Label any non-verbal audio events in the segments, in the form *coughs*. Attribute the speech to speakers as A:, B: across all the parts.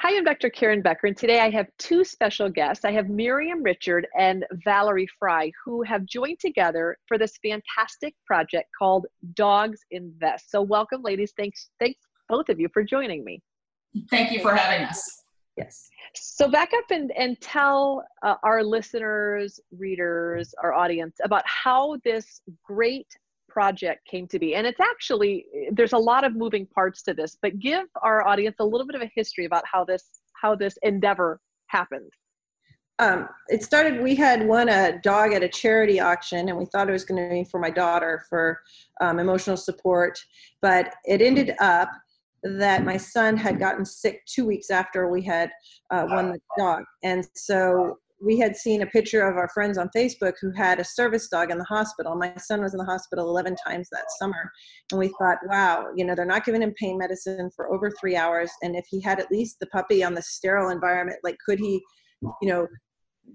A: Hi, I'm Dr. Karen Becker, and today I have two special guests. I have Miriam Richard and Valerie Fry, who have joined together for this fantastic project called Dogs Invest. So, welcome, ladies. Thanks, thanks both of you for joining me.
B: Thank you for having us.
A: Yes. So, back up and, and tell uh, our listeners, readers, our audience about how this great project came to be. And it's actually, there's a lot of moving parts to this, but give our audience a little bit of a history about how this, how this endeavor happened.
C: Um, it started, we had won a dog at a charity auction and we thought it was going to be for my daughter for um, emotional support, but it ended up that my son had gotten sick two weeks after we had uh, won the dog. And so we had seen a picture of our friends on Facebook who had a service dog in the hospital. My son was in the hospital 11 times that summer. And we thought, wow, you know, they're not giving him pain medicine for over three hours. And if he had at least the puppy on the sterile environment, like, could he, you know,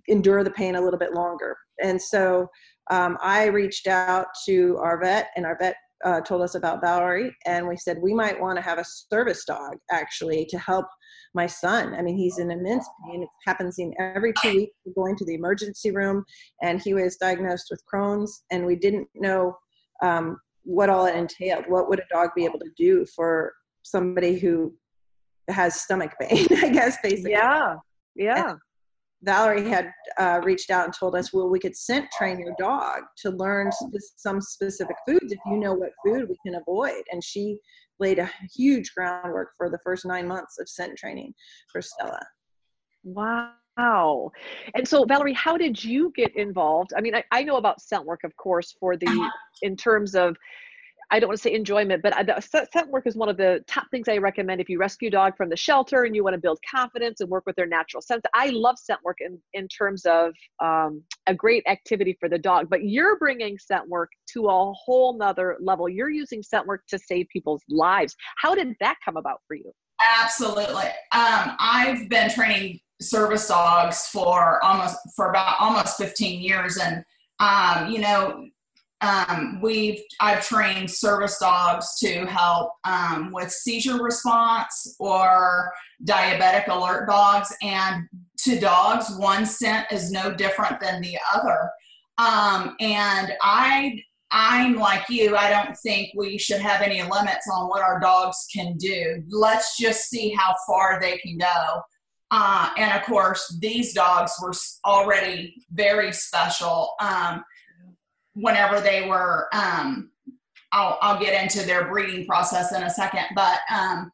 C: endure the pain a little bit longer? And so um, I reached out to our vet, and our vet uh, told us about Valerie, and we said we might want to have a service dog actually to help my son. I mean, he's in immense pain. It happens in every two weeks. We're going to the emergency room, and he was diagnosed with Crohn's, and we didn't know um, what all it entailed. What would a dog be able to do for somebody who has stomach pain? *laughs* I guess basically.
A: Yeah, yeah.
C: And Valerie had uh, reached out and told us, well, we could scent train your dog to learn some specific foods if you know what food we can avoid. And she laid a huge groundwork for the first nine months of scent training for Stella.
A: Wow. And so, Valerie, how did you get involved? I mean, I, I know about scent work, of course, for the, in terms of I don't want to say enjoyment, but scent work is one of the top things I recommend if you rescue a dog from the shelter and you want to build confidence and work with their natural sense. I love scent work in, in terms of um, a great activity for the dog, but you're bringing scent work to a whole nother level. You're using scent work to save people's lives. How did that come about for you?
B: Absolutely. Um, I've been training service dogs for almost for about almost 15 years and um, you know um, we've I've trained service dogs to help um, with seizure response or diabetic alert dogs, and to dogs, one scent is no different than the other. Um, and I I'm like you. I don't think we should have any limits on what our dogs can do. Let's just see how far they can go. Uh, and of course, these dogs were already very special. Um, whenever they were um, I'll, I'll get into their breeding process in a second but um,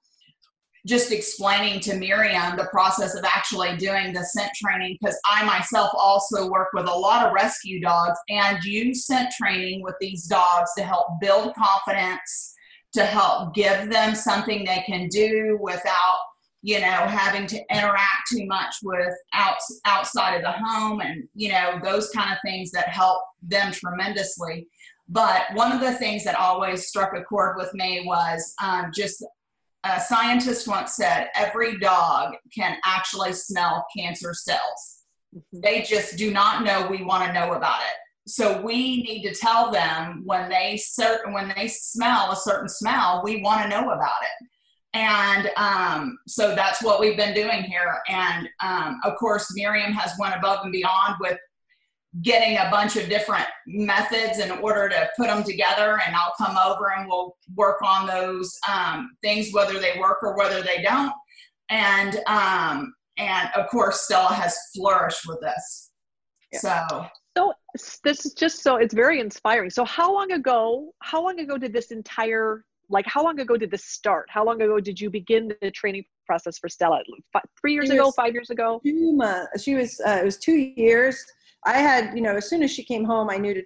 B: just explaining to miriam the process of actually doing the scent training because i myself also work with a lot of rescue dogs and use scent training with these dogs to help build confidence to help give them something they can do without you know, having to interact too much with out, outside of the home and, you know, those kind of things that help them tremendously. But one of the things that always struck a chord with me was um, just a scientist once said every dog can actually smell cancer cells. Mm-hmm. They just do not know we want to know about it. So we need to tell them when they certain when they smell a certain smell, we want to know about it and um, so that's what we've been doing here. And um, of course miriam has went above and beyond with getting a bunch of different methods in order to put them together. And i'll come over and we'll work on those um, things whether they work or whether they don't. And um, and of course stella has flourished with this. Yeah. so.
A: So this is just so it's very inspiring. So how long ago how long ago did this entire like how long ago did this start? How long ago did you begin the training process for stella? Five, three years ago five years ago?
C: Two months she was uh, it was two years. I had you know as soon as she came home i knew to,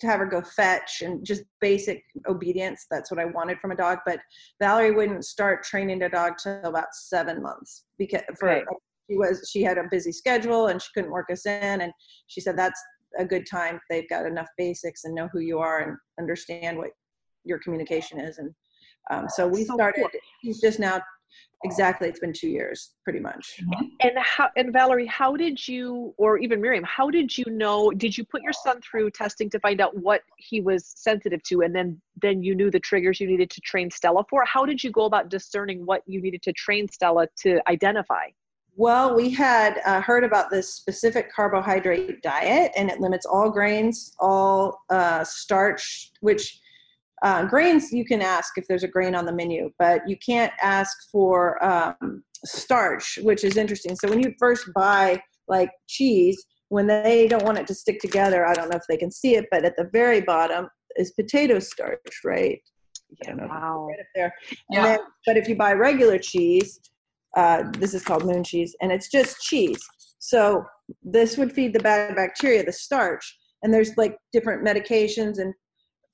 C: to have her go fetch and just basic obedience. That's what i wanted from a dog but valerie wouldn't start training the dog till about seven months because for right. she was she had a busy schedule and she couldn't work us in and she said that's a good time. They've got enough basics and know who you are and understand what your communication is and um, so we so started cool. he's just now exactly it's been two years pretty much.
A: And how and valerie how did you or even miriam how did you know did you put your son through testing to find out what he was sensitive to and then then you knew the triggers you needed to train stella for? How did you go about discerning what you needed to train stella to identify?
C: Well, we had uh, heard about this specific carbohydrate diet, and it limits all grains, all uh, starch, which uh, grains you can ask if there's a grain on the menu, but you can't ask for um, starch, which is interesting. So when you first buy like cheese, when they don't want it to stick together, I don't know if they can see it, but at the very bottom is potato starch, right?
A: Yeah, wow.
C: Right there. Yeah. Then, but if you buy regular cheese, uh, this is called moon cheese, and it's just cheese. So this would feed the bad bacteria, the starch. And there's like different medications and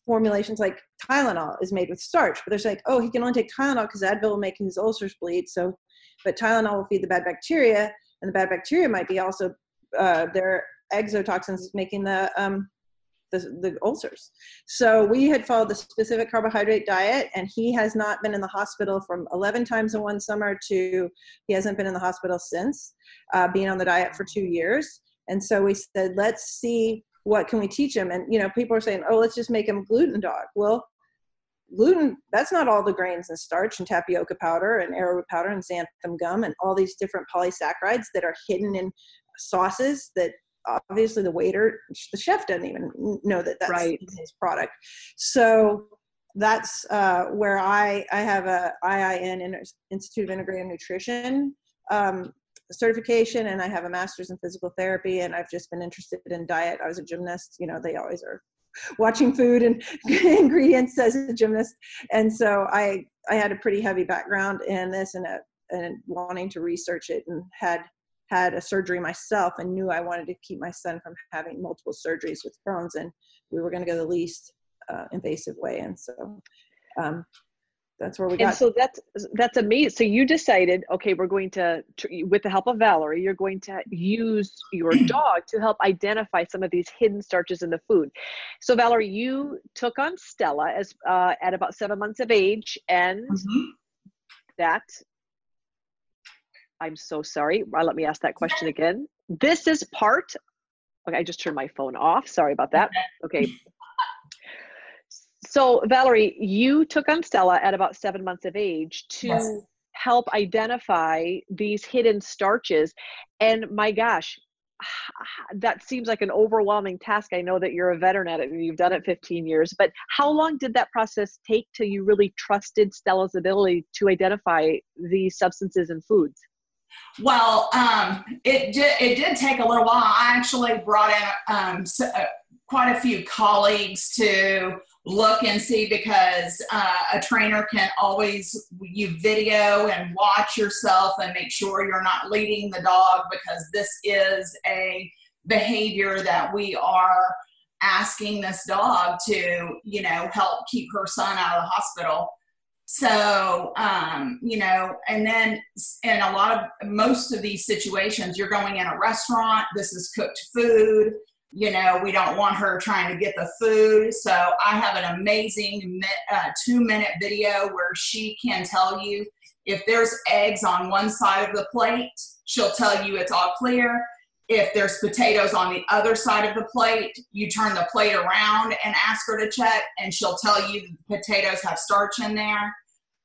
C: formulations like Tylenol is made with starch, but there's like, oh, he can only take Tylenol because Advil will make his ulcers bleed. So, but Tylenol will feed the bad bacteria, and the bad bacteria might be also uh, their exotoxins is making the um, the, the ulcers. So we had followed the specific carbohydrate diet, and he has not been in the hospital from 11 times in one summer to he hasn't been in the hospital since uh, being on the diet for two years. And so we said, let's see what can we teach them? And you know people are saying oh let's just make them gluten dog. Well gluten that's not all the grains and starch and tapioca powder and arrowroot powder and xanthan gum and all these different polysaccharides that are hidden in sauces that obviously the waiter the chef doesn't even know that that's right. his product. So that's uh, where I I have a IIN Institute of Integrative Nutrition um, certification and I have a master's in physical therapy and I've just been interested in diet. I was a gymnast, you know, they always are watching food and *laughs* ingredients as a gymnast. And so I I had a pretty heavy background in this and a, and wanting to research it and had had a surgery myself and knew I wanted to keep my son from having multiple surgeries with Crohn's and we were going to go the least uh, invasive way. And so um, that's where we got.
A: And so that's that's amazing. So you decided, okay, we're going to, with the help of Valerie, you're going to use your *clears throat* dog to help identify some of these hidden starches in the food. So Valerie, you took on Stella as uh, at about seven months of age, and mm-hmm. that. I'm so sorry. Let me ask that question again. This is part. Okay, I just turned my phone off. Sorry about that. Okay. So, Valerie, you took on Stella at about seven months of age to yes. help identify these hidden starches. And my gosh, *sighs* that seems like an overwhelming task. I know that you're a veteran at it and you've done it 15 years, but how long did that process take till you really trusted Stella's ability to identify these substances and foods?
B: Well, um, it did. It did take a little while. I actually brought in um, uh, quite a few colleagues to look and see because uh, a trainer can always you video and watch yourself and make sure you're not leading the dog because this is a behavior that we are asking this dog to you know help keep her son out of the hospital. So um, you know and then in a lot of most of these situations you're going in a restaurant this is cooked food you know, we don't want her trying to get the food. So I have an amazing uh, two minute video where she can tell you if there's eggs on one side of the plate, she'll tell you it's all clear. If there's potatoes on the other side of the plate, you turn the plate around and ask her to check, and she'll tell you the potatoes have starch in there.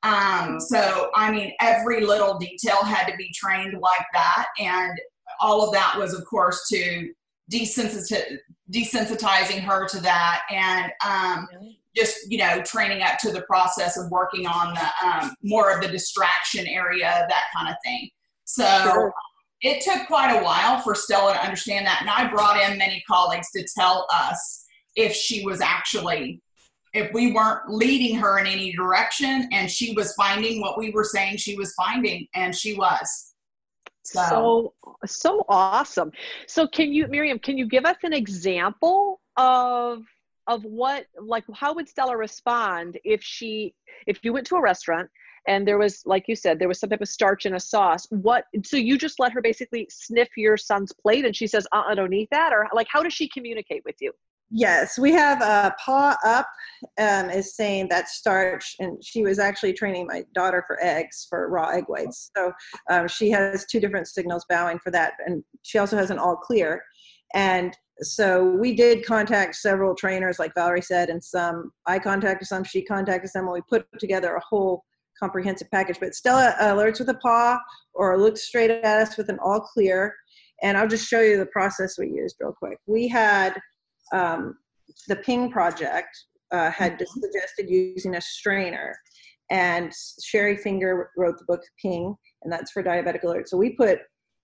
B: Um, so, I mean, every little detail had to be trained like that. And all of that was, of course, to desensitizing her to that and um, just you know training up to the process of working on the um, more of the distraction area that kind of thing. So sure. it took quite a while for stella to understand that and i brought in many colleagues to tell us if she was actually if we weren't leading her in any direction and she was finding what we were saying she was finding and she was
A: so. so so awesome. So can you Miriam, can you give us an example of of what like how would Stella respond if she if you went to a restaurant and there was like you said there was some type of starch in a sauce what so you just let her basically sniff your son's plate and she says uh, i don't eat that or like how does she communicate with you
C: Yes, we have a paw up um, is saying that starch, and she was actually training my daughter for eggs for raw egg whites. So um, she has two different signals bowing for that, and she also has an all clear. And so we did contact several trainers, like Valerie said, and some I contacted some, she contacted some, and we put together a whole comprehensive package. But Stella alerts with a paw or looks straight at us with an all clear. And I'll just show you the process we used real quick. We had um, the Ping project uh, had mm-hmm. suggested using a strainer, and Sherry Finger wrote the book Ping, and that's for diabetic alert. So we put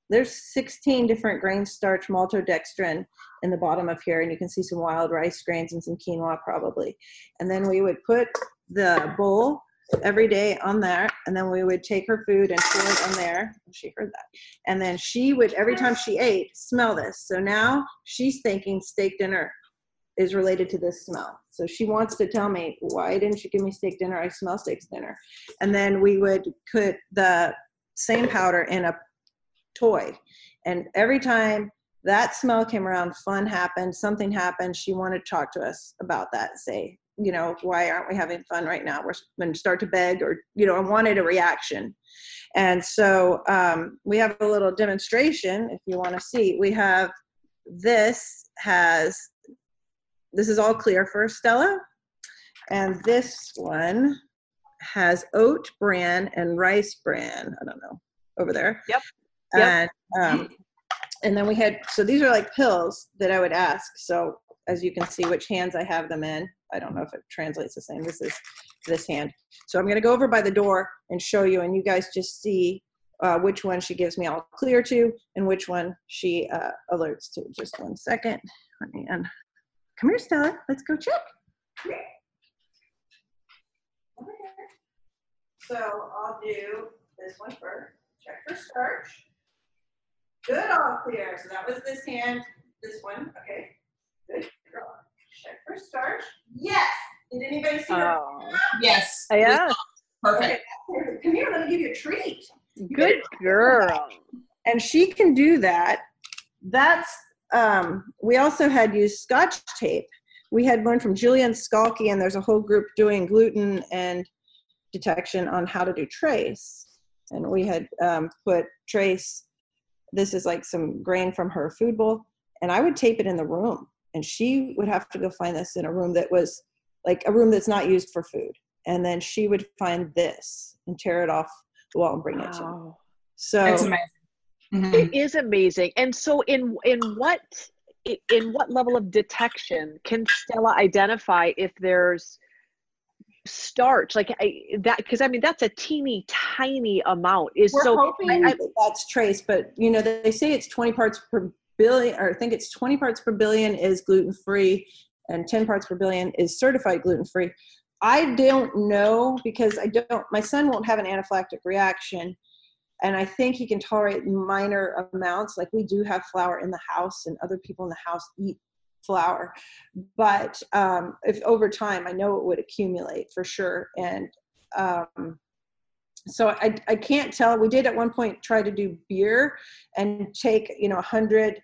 C: there's 16 different grain starch maltodextrin in the bottom of here, and you can see some wild rice grains and some quinoa probably. And then we would put the bowl every day on there and then we would take her food and pour it on there. She heard that. And then she would every time she ate smell this. So now she's thinking steak dinner is related to this smell. So she wants to tell me why didn't you give me steak dinner? I smell steak dinner. And then we would put the same powder in a toy. And every time that smell came around fun happened something happened she wanted to talk to us about that say you know, why aren't we having fun right now? We're going to start to beg, or, you know, I wanted a reaction. And so um, we have a little demonstration if you want to see. We have this has, this is all clear for Stella. And this one has oat bran and rice bran. I don't know, over there.
A: Yep.
C: yep. And, um, and then we had, so these are like pills that I would ask. So as you can see which hands I have them in. I don't know if it translates the same. This is this hand. So I'm going to go over by the door and show you, and you guys just see uh, which one she gives me all clear to and which one she uh, alerts to. Just one second. Let me, come here, Stella. Let's go check. So I'll do this one first. Check for starch. Good, all clear. So that was this hand, this one. Okay, good. Check for starch. Yes. Did anybody see her?
B: Oh. Yes.
A: Yeah.
B: Perfect.
C: Okay. Come here. Let me give you a treat.
A: Good girl.
C: And she can do that. That's um, we also had used scotch tape. We had one from Julian Skalki, and there's a whole group doing gluten and detection on how to do trace. And we had um, put trace. This is like some grain from her food bowl, and I would tape it in the room and she would have to go find this in a room that was like a room that's not used for food. And then she would find this and tear it off the wall and bring wow. it to me. So
B: it's amazing.
A: Mm-hmm. it is amazing. And so in in what in what level of detection can stella identify if there's starch? Like I, that because i mean that's a teeny tiny amount is
C: We're
A: so
C: hoping I, that's trace but you know they say it's 20 parts per billion, or I think it's 20 parts per billion is gluten free and 10 parts per billion is certified gluten free. I don't know because I don't, my son won't have an anaphylactic reaction. And I think he can tolerate minor amounts. Like we do have flour in the house, and other people in the house eat flour. But um, if over time, I know it would accumulate for sure. And um, so I, I can't tell. We did at one point try to do beer and take, you know, 100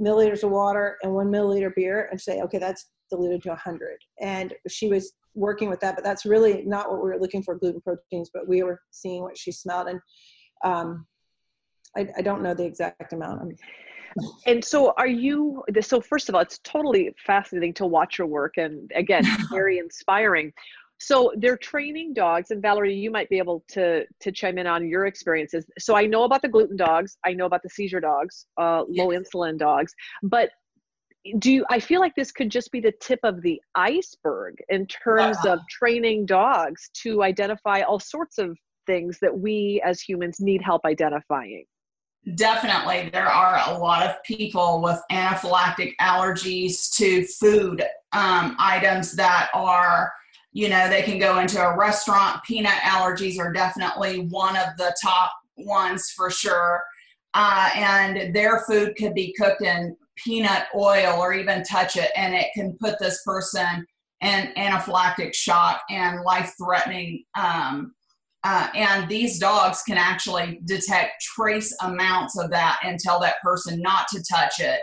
C: milliliters of water and one milliliter beer and say, okay, that's diluted to 100. And she was working with that, but that's really not what we were looking for gluten proteins, but we were seeing what she smelled. And um, I, I don't know the exact amount. I'm, *laughs*
A: and so are you so first of all it's totally fascinating to watch your work and again *laughs* very inspiring so they're training dogs and valerie you might be able to to chime in on your experiences. So i know about the gluten dogs i know about the seizure dogs uh, low insulin dogs but do you, i feel like this could just be the tip of the iceberg in terms of training dogs to identify all sorts of things that we as humans need help identifying.
B: Definitely there are a lot of people with anaphylactic allergies to food um, items that are you know they can go into a restaurant. Peanut allergies are definitely one of the top ones for sure. Uh, and their food could be cooked in peanut oil or even touch it and it can put this person in anaphylactic shock and life threatening um, uh, and these dogs can actually detect trace amounts of that and tell that person not to touch it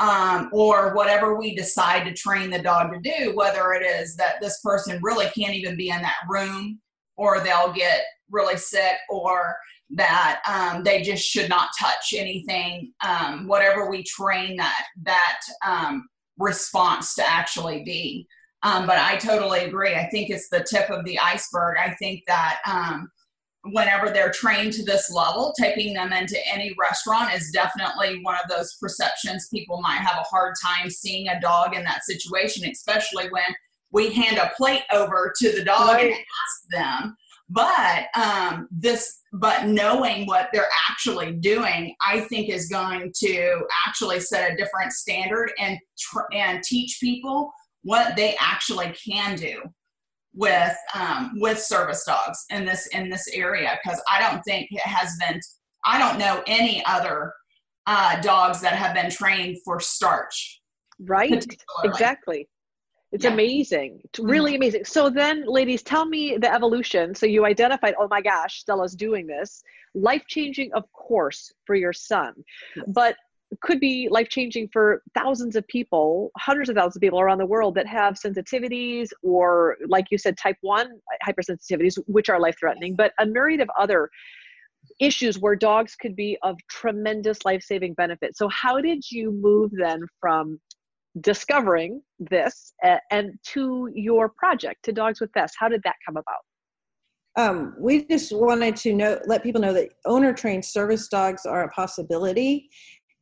B: um, or whatever we decide to train the dog to do, whether it is that this person really can't even be in that room, or they'll get really sick, or that um, they just should not touch anything, um, whatever we train that that um, response to actually be. Um, but I totally agree. I think it's the tip of the iceberg. I think that um, whenever they're trained to this level, taking them into any restaurant is definitely one of those perceptions people might have a hard time seeing a dog in that situation, especially when we hand a plate over to the dog right. and ask them. But um, this, but knowing what they're actually doing, I think is going to actually set a different standard and tr- and teach people what they actually can do with um, with service dogs in this in this area because I don't think it has been. I don't know any other uh, dogs that have been trained for starch.
A: Right. Exactly. It's yeah. amazing. It's really mm-hmm. amazing. So then, ladies, tell me the evolution. So you identified, oh my gosh, Stella's doing this. Life changing, of course, for your son. Yes. But could be life changing for thousands of people, hundreds of thousands of people around the world that have sensitivities or, like you said, type 1 hypersensitivities, which are life threatening, but a myriad of other issues where dogs could be of tremendous life saving benefit. So, how did you move then from discovering this and to your project, to Dogs with Vests? How did that come about?
C: Um, we just wanted to know, let people know that owner trained service dogs are a possibility.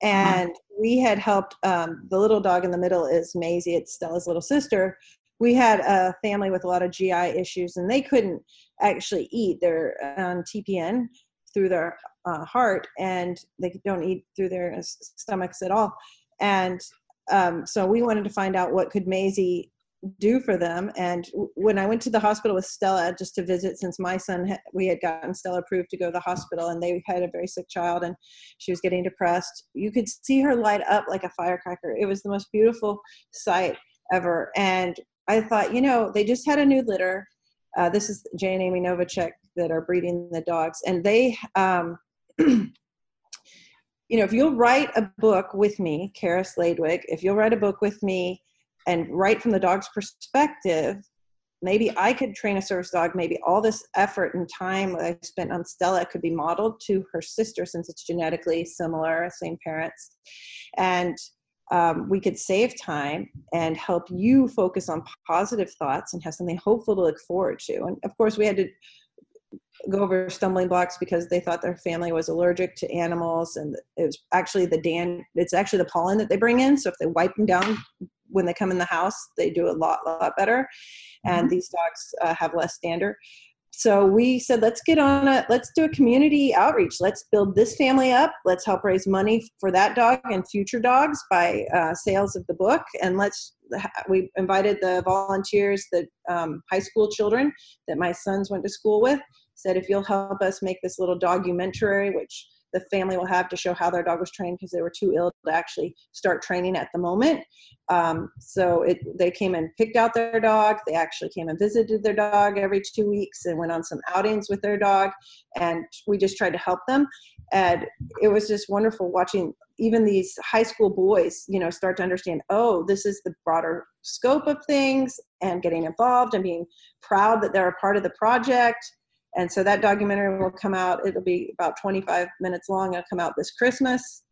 C: And we had helped um, the little dog in the middle is Maisie, it's Stella's little sister. We had a family with a lot of GI issues, and they couldn't actually eat. They're on TPN through their uh, heart, and they don't eat through their stomachs at all. And um, so we wanted to find out what could Maisie do for them. And when I went to the hospital with Stella just to visit, since my son, we had gotten Stella approved to go to the hospital and they had a very sick child and she was getting depressed, you could see her light up like a firecracker. It was the most beautiful sight ever. And I thought, you know, they just had a new litter. Uh, this is Jay and Amy Novacek that are breeding the dogs. And they, um, *clears throat* you know, if you'll write a book with me, Kara Sladewig, if you'll write a book with me, and right from the dog's perspective maybe i could train a service dog. Maybe all this effort and time i spent on stella could be modeled to her sister since it's genetically similar same parents. And um, we could save time and help you focus on positive thoughts and have something hopeful to look forward to. And of course we had to go over stumbling blocks because they thought their family was allergic to animals. And it was actually the dan it's actually the pollen that they bring in. So if they wipe them down when they come in the house, they do a lot, lot better. And mm-hmm. these dogs uh, have less dander. So we said, let's get on a, let's do a community outreach. Let's build this family up. Let's help raise money for that dog and future dogs by uh, sales of the book. And let's, we invited the volunteers, the um, high school children that my sons went to school with, said, if you'll help us make this little dogumentary, which the family will have to show how their dog was trained because they were too ill to actually start training at the moment. Um, so it, they came and picked out their dog. They actually came and visited their dog every two weeks and went on some outings with their dog. And we just tried to help them. And it was just wonderful watching even these high school boys, you know, start to understand, oh, this is the broader scope of things and getting involved and being proud that they're a part of the project and so that documentary will come out it'll be about 25 minutes long. It'll come out this christmas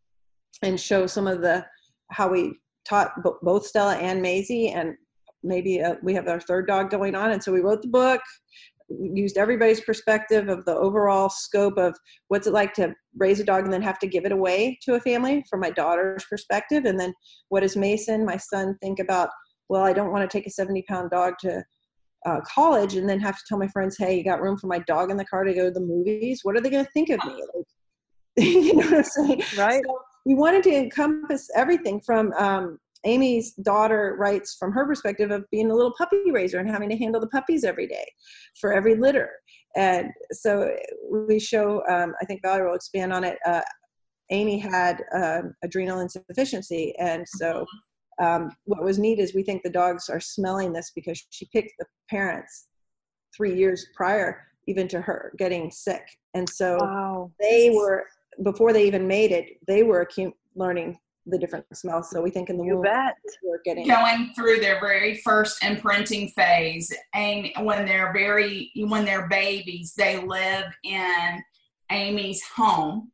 C: and show some of the how we taught both stella and maisie and maybe uh, we have our third dog going on. And so we wrote the book used everybody's perspective of the overall scope of what's it like to raise a dog and then have to give it away to a family from my daughter's perspective. And then what does mason my son think about well i don't want to take a 70 pound dog to uh, college and then have to tell my friends, hey, you got room for my dog in the car to go to the movies? What are they going to think of me? Like, *laughs* you know what I'm saying?
A: Right. So
C: we wanted to encompass everything from um, Amy's daughter writes from her perspective of being a little puppy raiser and having to handle the puppies every day for every litter. And so we show, um, I think Valerie will expand on it. Uh, Amy had uh, adrenal insufficiency, and so um, what was neat is we think the dogs are smelling this because she picked the parents three years prior even to her getting sick and so
A: wow.
C: they were before they even made it they were learning the different smells. So we think in the
A: You
C: womb
A: bet.
C: we're getting
B: going through their very first imprinting phase and when they're very when they're babies they live in amy's home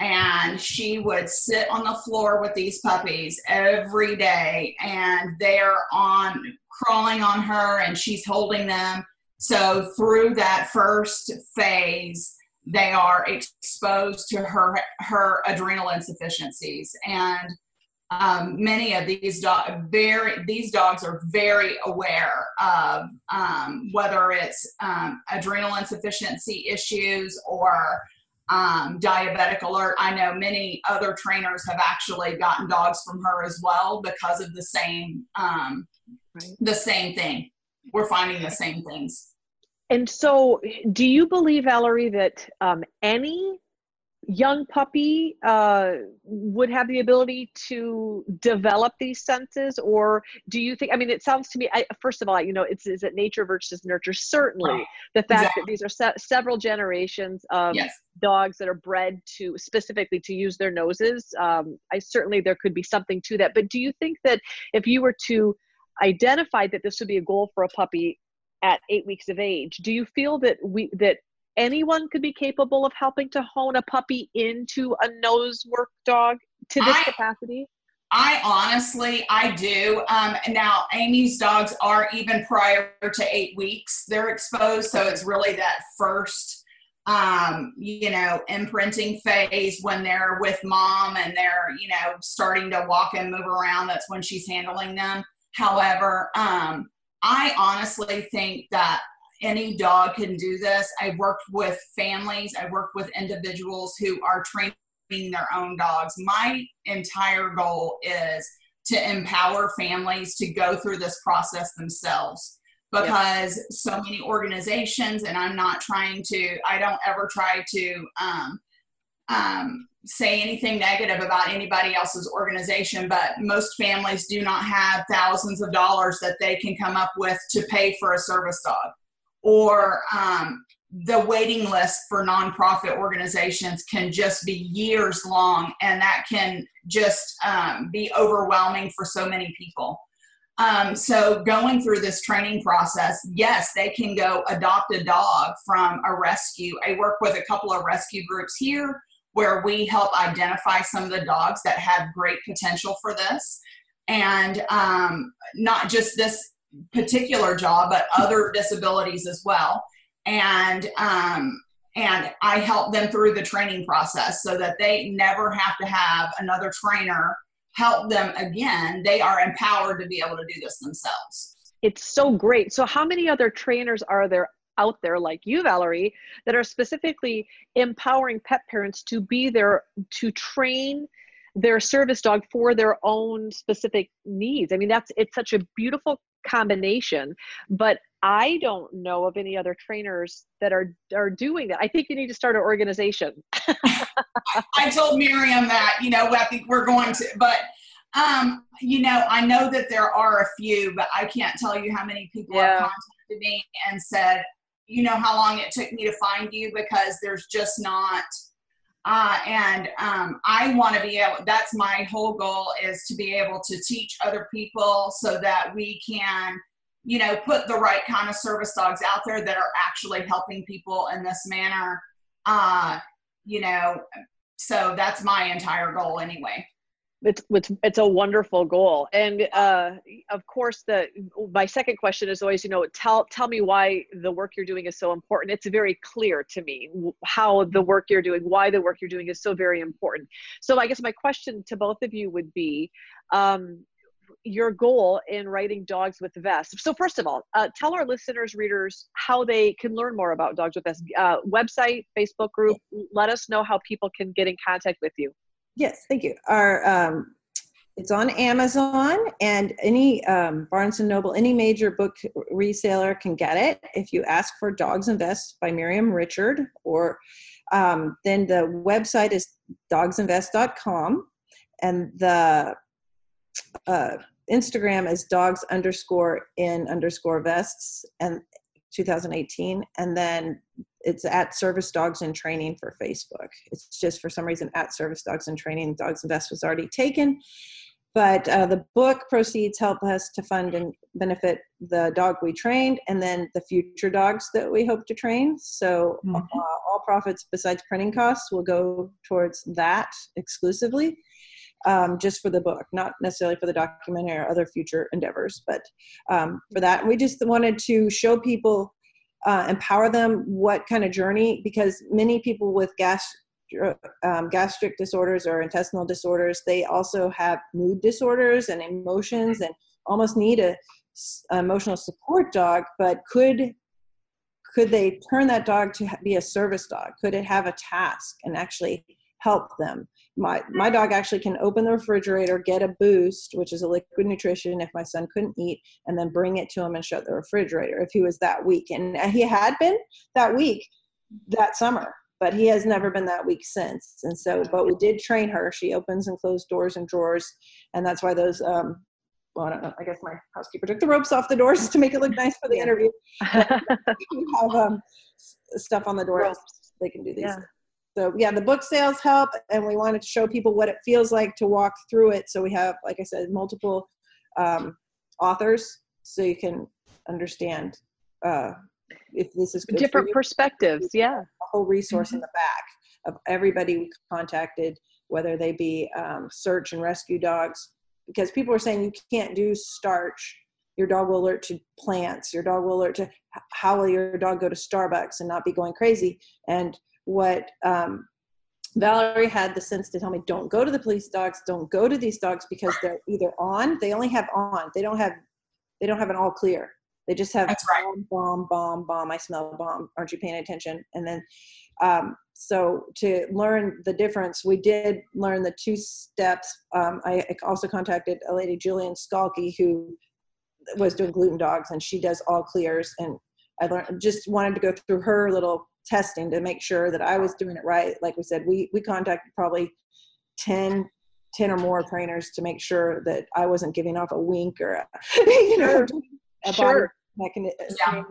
B: and she would sit on the floor with these puppies every day and they're on crawling on her and she's holding them. So through that first phase they are exposed to her her adrenal insufficiencies. And um, many of these very these dogs are very aware of um, whether it's um, adrenal insufficiency issues or um, diabetic alert. I know many other trainers have actually gotten dogs from her as well because of the same um,
A: Right.
B: the same thing. We're finding the same things.
A: And so, do you believe, Valerie, that um, any young puppy uh, would have the ability to develop these senses, or do you think? I mean, it sounds to me. I, first of all, you know, it's is it nature versus nurture? Certainly, the fact that these are se- several generations of
B: Yes.
A: dogs that are bred to specifically to use their noses. Um, I certainly there could be something to that. But do you think that if you were to identify that this would be a goal for a puppy at eight weeks of age, do you feel that we that anyone could be capable of helping to hone a puppy into a nose work dog to this
B: I-
A: capacity?
B: I honestly, I do. Um, now, Amy's dogs are even prior to eight weeks, they're exposed. So it's really that first, um, you know, imprinting phase when they're with mom and they're, you know, starting to walk and move around. That's when she's handling them. However, um, I honestly think that any dog can do this. I've worked with families, I've worked with individuals who are training their own dogs. My entire goal is to empower families to go through this process themselves because so many organizations and i'm not trying to i don't ever try to um, um, say anything negative about anybody else's organization but most families do not have thousands of dollars that they can come up with to pay for a service dog or um, the waiting list for nonprofit organizations can just be years long and that can just um, be overwhelming for so many people. Um, so going through this training process yes they can go adopt a dog from a rescue. I work with a couple of rescue groups here where we help identify some of the dogs that have great potential for this. And um, not just this particular job but other *laughs* disabilities as well and um, and I help them through the training process so that they never have to have another trainer help them again. They are empowered to be able to do this themselves.
A: It's so great. So, how many other trainers are there out there like you, Valerie, that are specifically empowering pet parents to be there to train their service dog for their own specific needs? I mean, that's it's such a beautiful combination, but I don't know of any other trainers that are are doing that. I think you need to start an organization. *laughs*
B: I told Miriam that, you know, I think we're going to, but um, you know, I know that there are a few, but I can't tell you how many people
A: Yeah.
B: have contacted me and said, you know, how long it took me to find you because there's just not. Uh, and um, I want to be able. That's my whole goal is to be able to teach other people so that we can, you know, put the right kind of service dogs out there that are actually helping people in this manner. Uh, you know, so that's my entire goal anyway.
A: It's it's it's a wonderful goal. And uh of course the my second question is always you know tell tell me why the work you're doing is so important. It's very clear to me how the work you're doing why the work you're doing is so very important. So i guess my question to both of you would be um your goal in writing dogs with vests. So first of all uh, tell our listeners readers how they can learn more about dogs with vests. Uh, website facebook group let us know how people can get in contact with you
C: Yes, thank you. Our um, it's on Amazon and any um, Barnes and Noble, any major book reseller can get it. If you ask for Dogs in Vests by Miriam Richard, or um, then the website is dogsinvest.com, and the uh, Instagram is dogs underscore in underscore vests and 2018, and then it's at Service Dogs in Training for Facebook. It's just for some reason at Service Dogs in Training. Dogs Invest was already taken, but uh, the book proceeds help us to fund and benefit the dog we trained, and then the future dogs that we hope to train. So mm-hmm. uh, all profits besides printing costs will go towards that exclusively. Um, just for the book, not necessarily for the documentary or other future endeavors, but um, for that. We just wanted to show people uh, empower them what kind of journey because many people with gas um, gastric disorders or intestinal disorders they also have mood disorders and emotions and almost need a, a emotional support dog but could could they turn that dog to be a service dog? Could it have a task and actually help them my my dog actually can open the refrigerator get a boost which is a liquid nutrition if my son couldn't eat and then bring it to him and shut the refrigerator if he was that weak and he had been that weak that summer but he has never been that weak since and so but we did train her she opens and closes doors and drawers and that's why those um well, I don't know. I guess my housekeeper took the ropes off the doors *laughs* to make it look nice for the interview. *laughs* *laughs* have um, stuff on the doors. Ropes. They can do these. Yeah. So yeah, the book sales help, and we wanted to show people what it feels like to walk through it. So we have, like I said, multiple um, authors, so you can understand uh, if this is
A: different perspectives. Yeah, a
C: whole resource mm-hmm. in the back of everybody we contacted, whether they be um, search and rescue dogs, because people are saying you can't do starch. Your dog will alert to plants. Your dog will alert to how will your dog go to Starbucks and not be going crazy and what um, Valerie had the sense to tell me, don't go to the police dogs, don't go to these dogs because they're either on, they only have on, they don't have, they don't have an all clear. They just have
B: That's right.
C: bomb, bomb, bomb, bomb. I smell bomb. Aren't you paying attention? And then, um, so to learn the difference, we did learn the two steps. Um, I also contacted a lady, Julian Skalky, who was doing gluten dogs, and she does all clears. And I learned just wanted to go through her little testing to make sure that I was doing it right. Like we said, we we contacted probably 10, 10 or more trainers to make sure that I wasn't giving off a wink or a, *laughs* you know a sure. body mechanism yeah.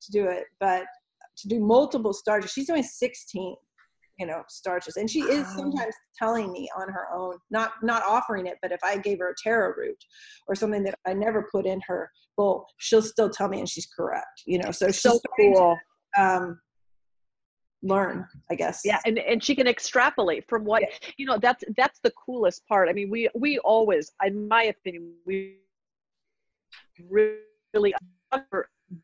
C: to do it. But to do multiple starches, she's doing 16 you know starches and she is sometimes telling me on her own not not offering it but if i gave her a taro root or something that i never put in her bowl she'll still tell me and she's correct you know so she's so cool to, um, learn i guess
A: yeah and, and she can extrapolate from what yeah. you know that's that's the coolest part i mean we we always in my opinion we really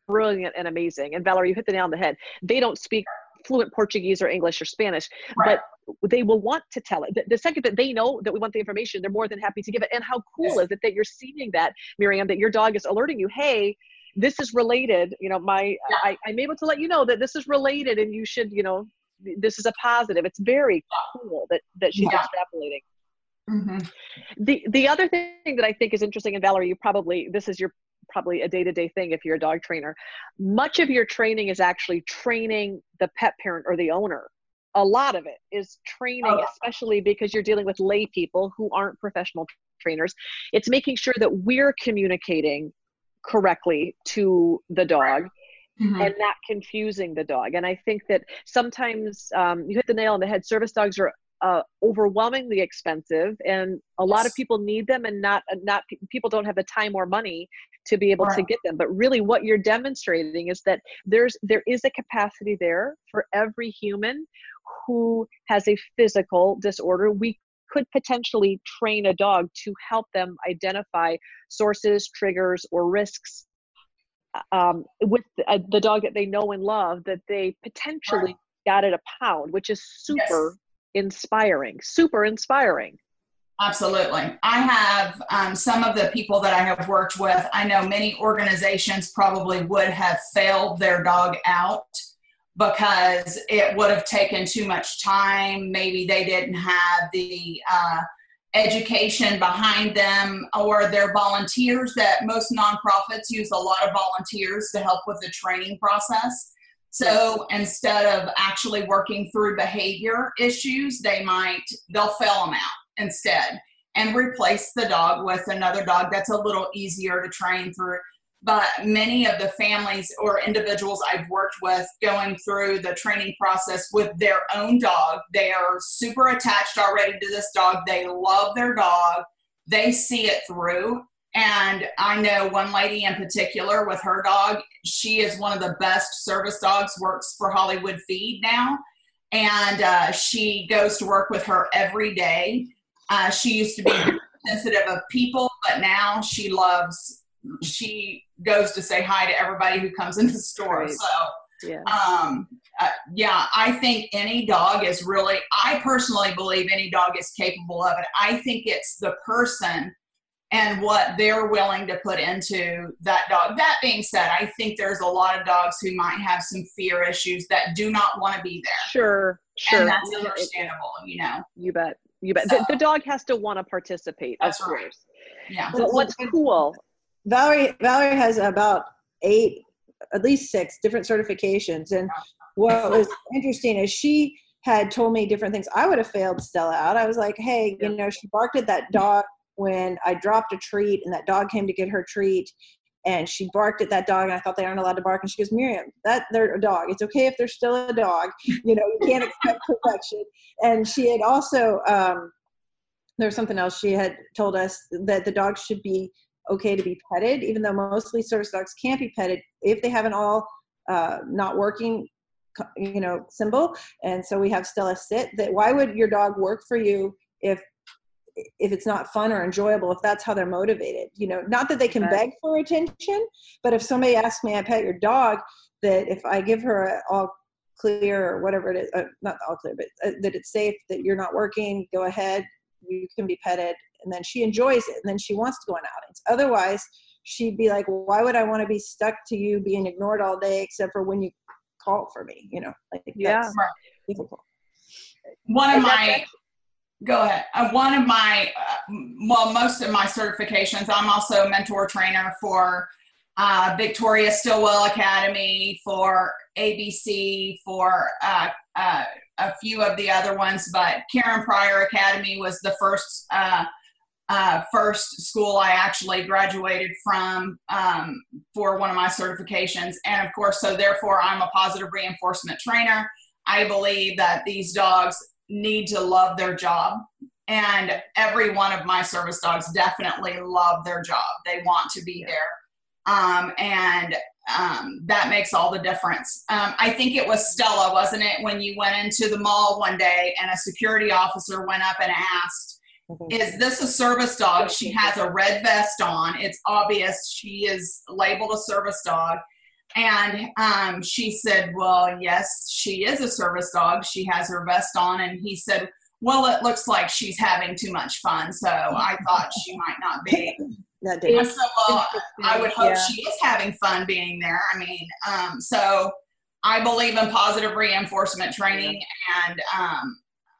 A: brilliant and amazing and valerie you hit the nail on the head they don't speak fluent portuguese or english or spanish right. but they will want to tell it the, the, second that they know that we want the information they're more than happy to give it and how cool yes. is it that you're seeing that miriam that your dog is alerting you hey this is related you know my yeah. I, i'm able to let you know that this is related and you should you know this is a positive it's very cool that that she's yeah. extrapolating mm-hmm. the the other thing that i think is interesting and valerie you probably this is your probably a day-to-day thing if you're a dog trainer much of your training is actually training the pet parent or the owner a lot of it is training oh. especially because you're dealing with lay people who aren't professional trainers it's making sure that we're communicating correctly to the dog mm-hmm. and not confusing the dog. And I think that sometimes um, you hit the nail on the head. Service dogs are uh, overwhelmingly expensive, and a lot of people need them, and not not people don't have the time or money to be able right. to get them. But really, what you're demonstrating is that there's there is a capacity there for every human who has a physical disorder. We could potentially train a dog to help them identify sources, triggers, or risks um, with the, uh, the, dog that they know and love that they potentially got at a pound, which is super yes. inspiring. Super inspiring.
B: Absolutely. I have um, some of the people that I have worked with. I know many organizations probably would have failed their dog out because it would have taken too much time. Maybe they didn't have the uh, education behind them or their volunteers that most nonprofits use a lot of volunteers to help with the training process. So instead of actually working through behavior issues, they might, they'll fail them out instead and replace the dog with another dog that's a little easier to train through but many of the families or individuals I've worked with going through the training process with their own dog, they are super attached already to this dog. They love their dog. They see it through. And I know one lady in particular with her dog, she is one of the best service dogs, works for Hollywood Feed now. And uh, she goes to work with her every day. Uh, she used to be *coughs* sensitive of people, but now she loves she goes to say hi to everybody who comes in the store. Right. So, yeah. Um, uh, yeah, I think any dog is really, I personally believe any dog is capable of it. I think it's the person and what they're willing to put into that dog. That being said, I think there's a lot of dogs who might have some fear issues that do not want to be there.
A: Sure, sure. And
B: that's understandable, you know.
A: You bet. You bet. So, the, the, dog has to want to participate, of
B: course.
A: Right.
B: Yeah.
A: But what's cool
C: Valerie Valerie has about eight, at least six different certifications. And what was *laughs* interesting is she had told me different things. I would have failed Stella out. I was like, hey, you know, she barked at that dog when I dropped a treat and that dog came to get her treat and she barked at that dog and I thought they aren't allowed to bark and she goes, Miriam, that they're a dog. It's okay if they're still a dog. You know, you can't expect perfection. And she had also um, was something else she had told us that the dogs should be okay to be petted, even though mostly service dogs can't be petted if they have an all uh, not working you know symbol. And so we have stella sit that why would your dog work for you if if it's not fun or enjoyable if that's how they're motivated? You know not that they can beg for attention but if somebody asks me i pet your dog? that if i give her a all clear or whatever it is uh, not all clear but uh, that it's safe that you're not working go ahead you can be petted and then she enjoys it and then she wants to go on outings. Otherwise she'd be like well, why would i want to be stuck to you being ignored all day except for when you call for me? You know like
A: yeah.
C: difficult.
B: One of my go ahead. Uh, one of my uh, well most of my certifications i'm also a mentor trainer for uh, Victoria Stilwell academy for abc for uh, uh, a few of the other ones but karen pryor academy was the first uh, first school I actually graduated from um, for one of my certifications. And of course, so therefore, I'm a positive reinforcement trainer. I believe that these dogs need to love their job. And every one of my service dogs definitely love their job. They want to be there. Um, and um, that makes all the difference. Um, I think it was Stella, wasn't it, when you went into the mall one day and a security officer went up and asked. Is this a service dog? She has a red vest on. It's obvious she is labeled a service dog. And um, she said, Well, yes, she is a service dog. She has her vest on. And he said, Well, it looks like she's having too much fun. So I thought she might not be. *laughs*
C: That did.
B: So uh, I would hope yeah. she is having fun being there. I mean, um, so I believe in positive reinforcement training. And um,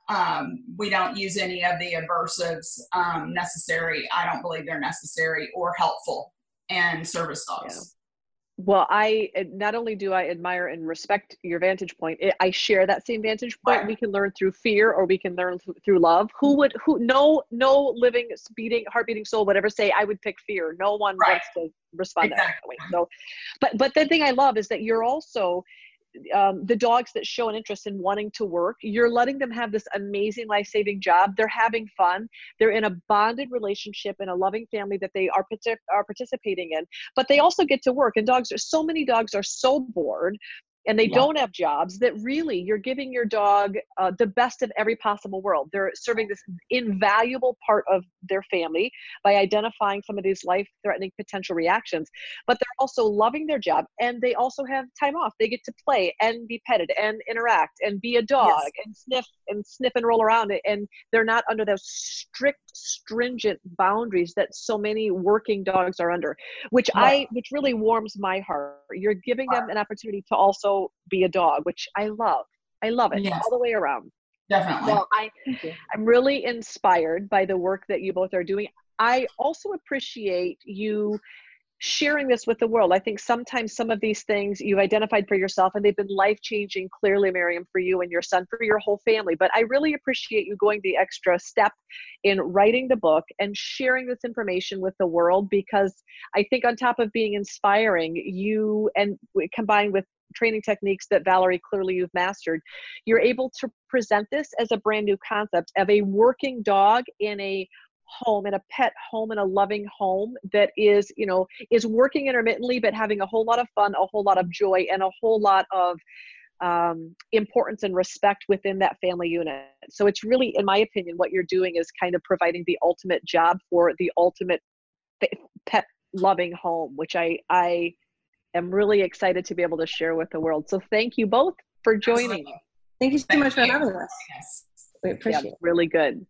B: um, we don't use any of the aversives um, necessary. I don't believe they're necessary or helpful in service dogs. Yeah.
A: Well, I not only do I admire and respect your vantage point, I share that same vantage point. Right. We can learn through fear, or we can learn through love. Who would who? No, no living, beating, heart beating soul would ever say I would pick fear. No one right. wants to respond exactly. that way. So, but but the thing I love is that you're also um, the dogs that show an interest in wanting to work, you're letting them have this amazing life saving job. They're having fun. They're in a bonded relationship in a loving family that they are, are participating in, but they also get to work. And dogs are so many dogs are so bored and they yeah. don't have jobs that really you're giving your dog uh, the best of every possible world. They're serving this invaluable part of their family by identifying some of these life threatening potential reactions but they're also loving their job and they also have time off. They get to play and be petted and interact and be a dog yes. and sniff and sniff and roll around and they're not under those strict stringent boundaries that so many working dogs are under which i which really warms my heart. You're giving them an opportunity to also be a dog, which I love. I love it yes. all the way around.
B: Definitely.
A: Well, I, I'm really inspired by the work that you both are doing. I also appreciate you sharing this with the world. I think sometimes some of these things you've identified for yourself and they've been life changing, clearly, Miriam, for you and your son, for your whole family. But I really appreciate you going the extra step in writing the book and sharing this information with the world because I think, on top of being inspiring, you and combined with training techniques that Valerie clearly you've mastered, you're able to present this as a brand new concept of a working dog in a home in a pet home in a loving home that is you know is working intermittently but having a whole lot of fun a whole lot of joy and a whole lot of um, importance and respect within that family unit. So it's really in my opinion what you're doing is kind of providing the ultimate job for the ultimate pet loving home which i i am really excited to be able to share with the world. So thank you both for joining.
C: Thank you so thank much you. for having us. Yes.
A: We appreciate yeah, it. really good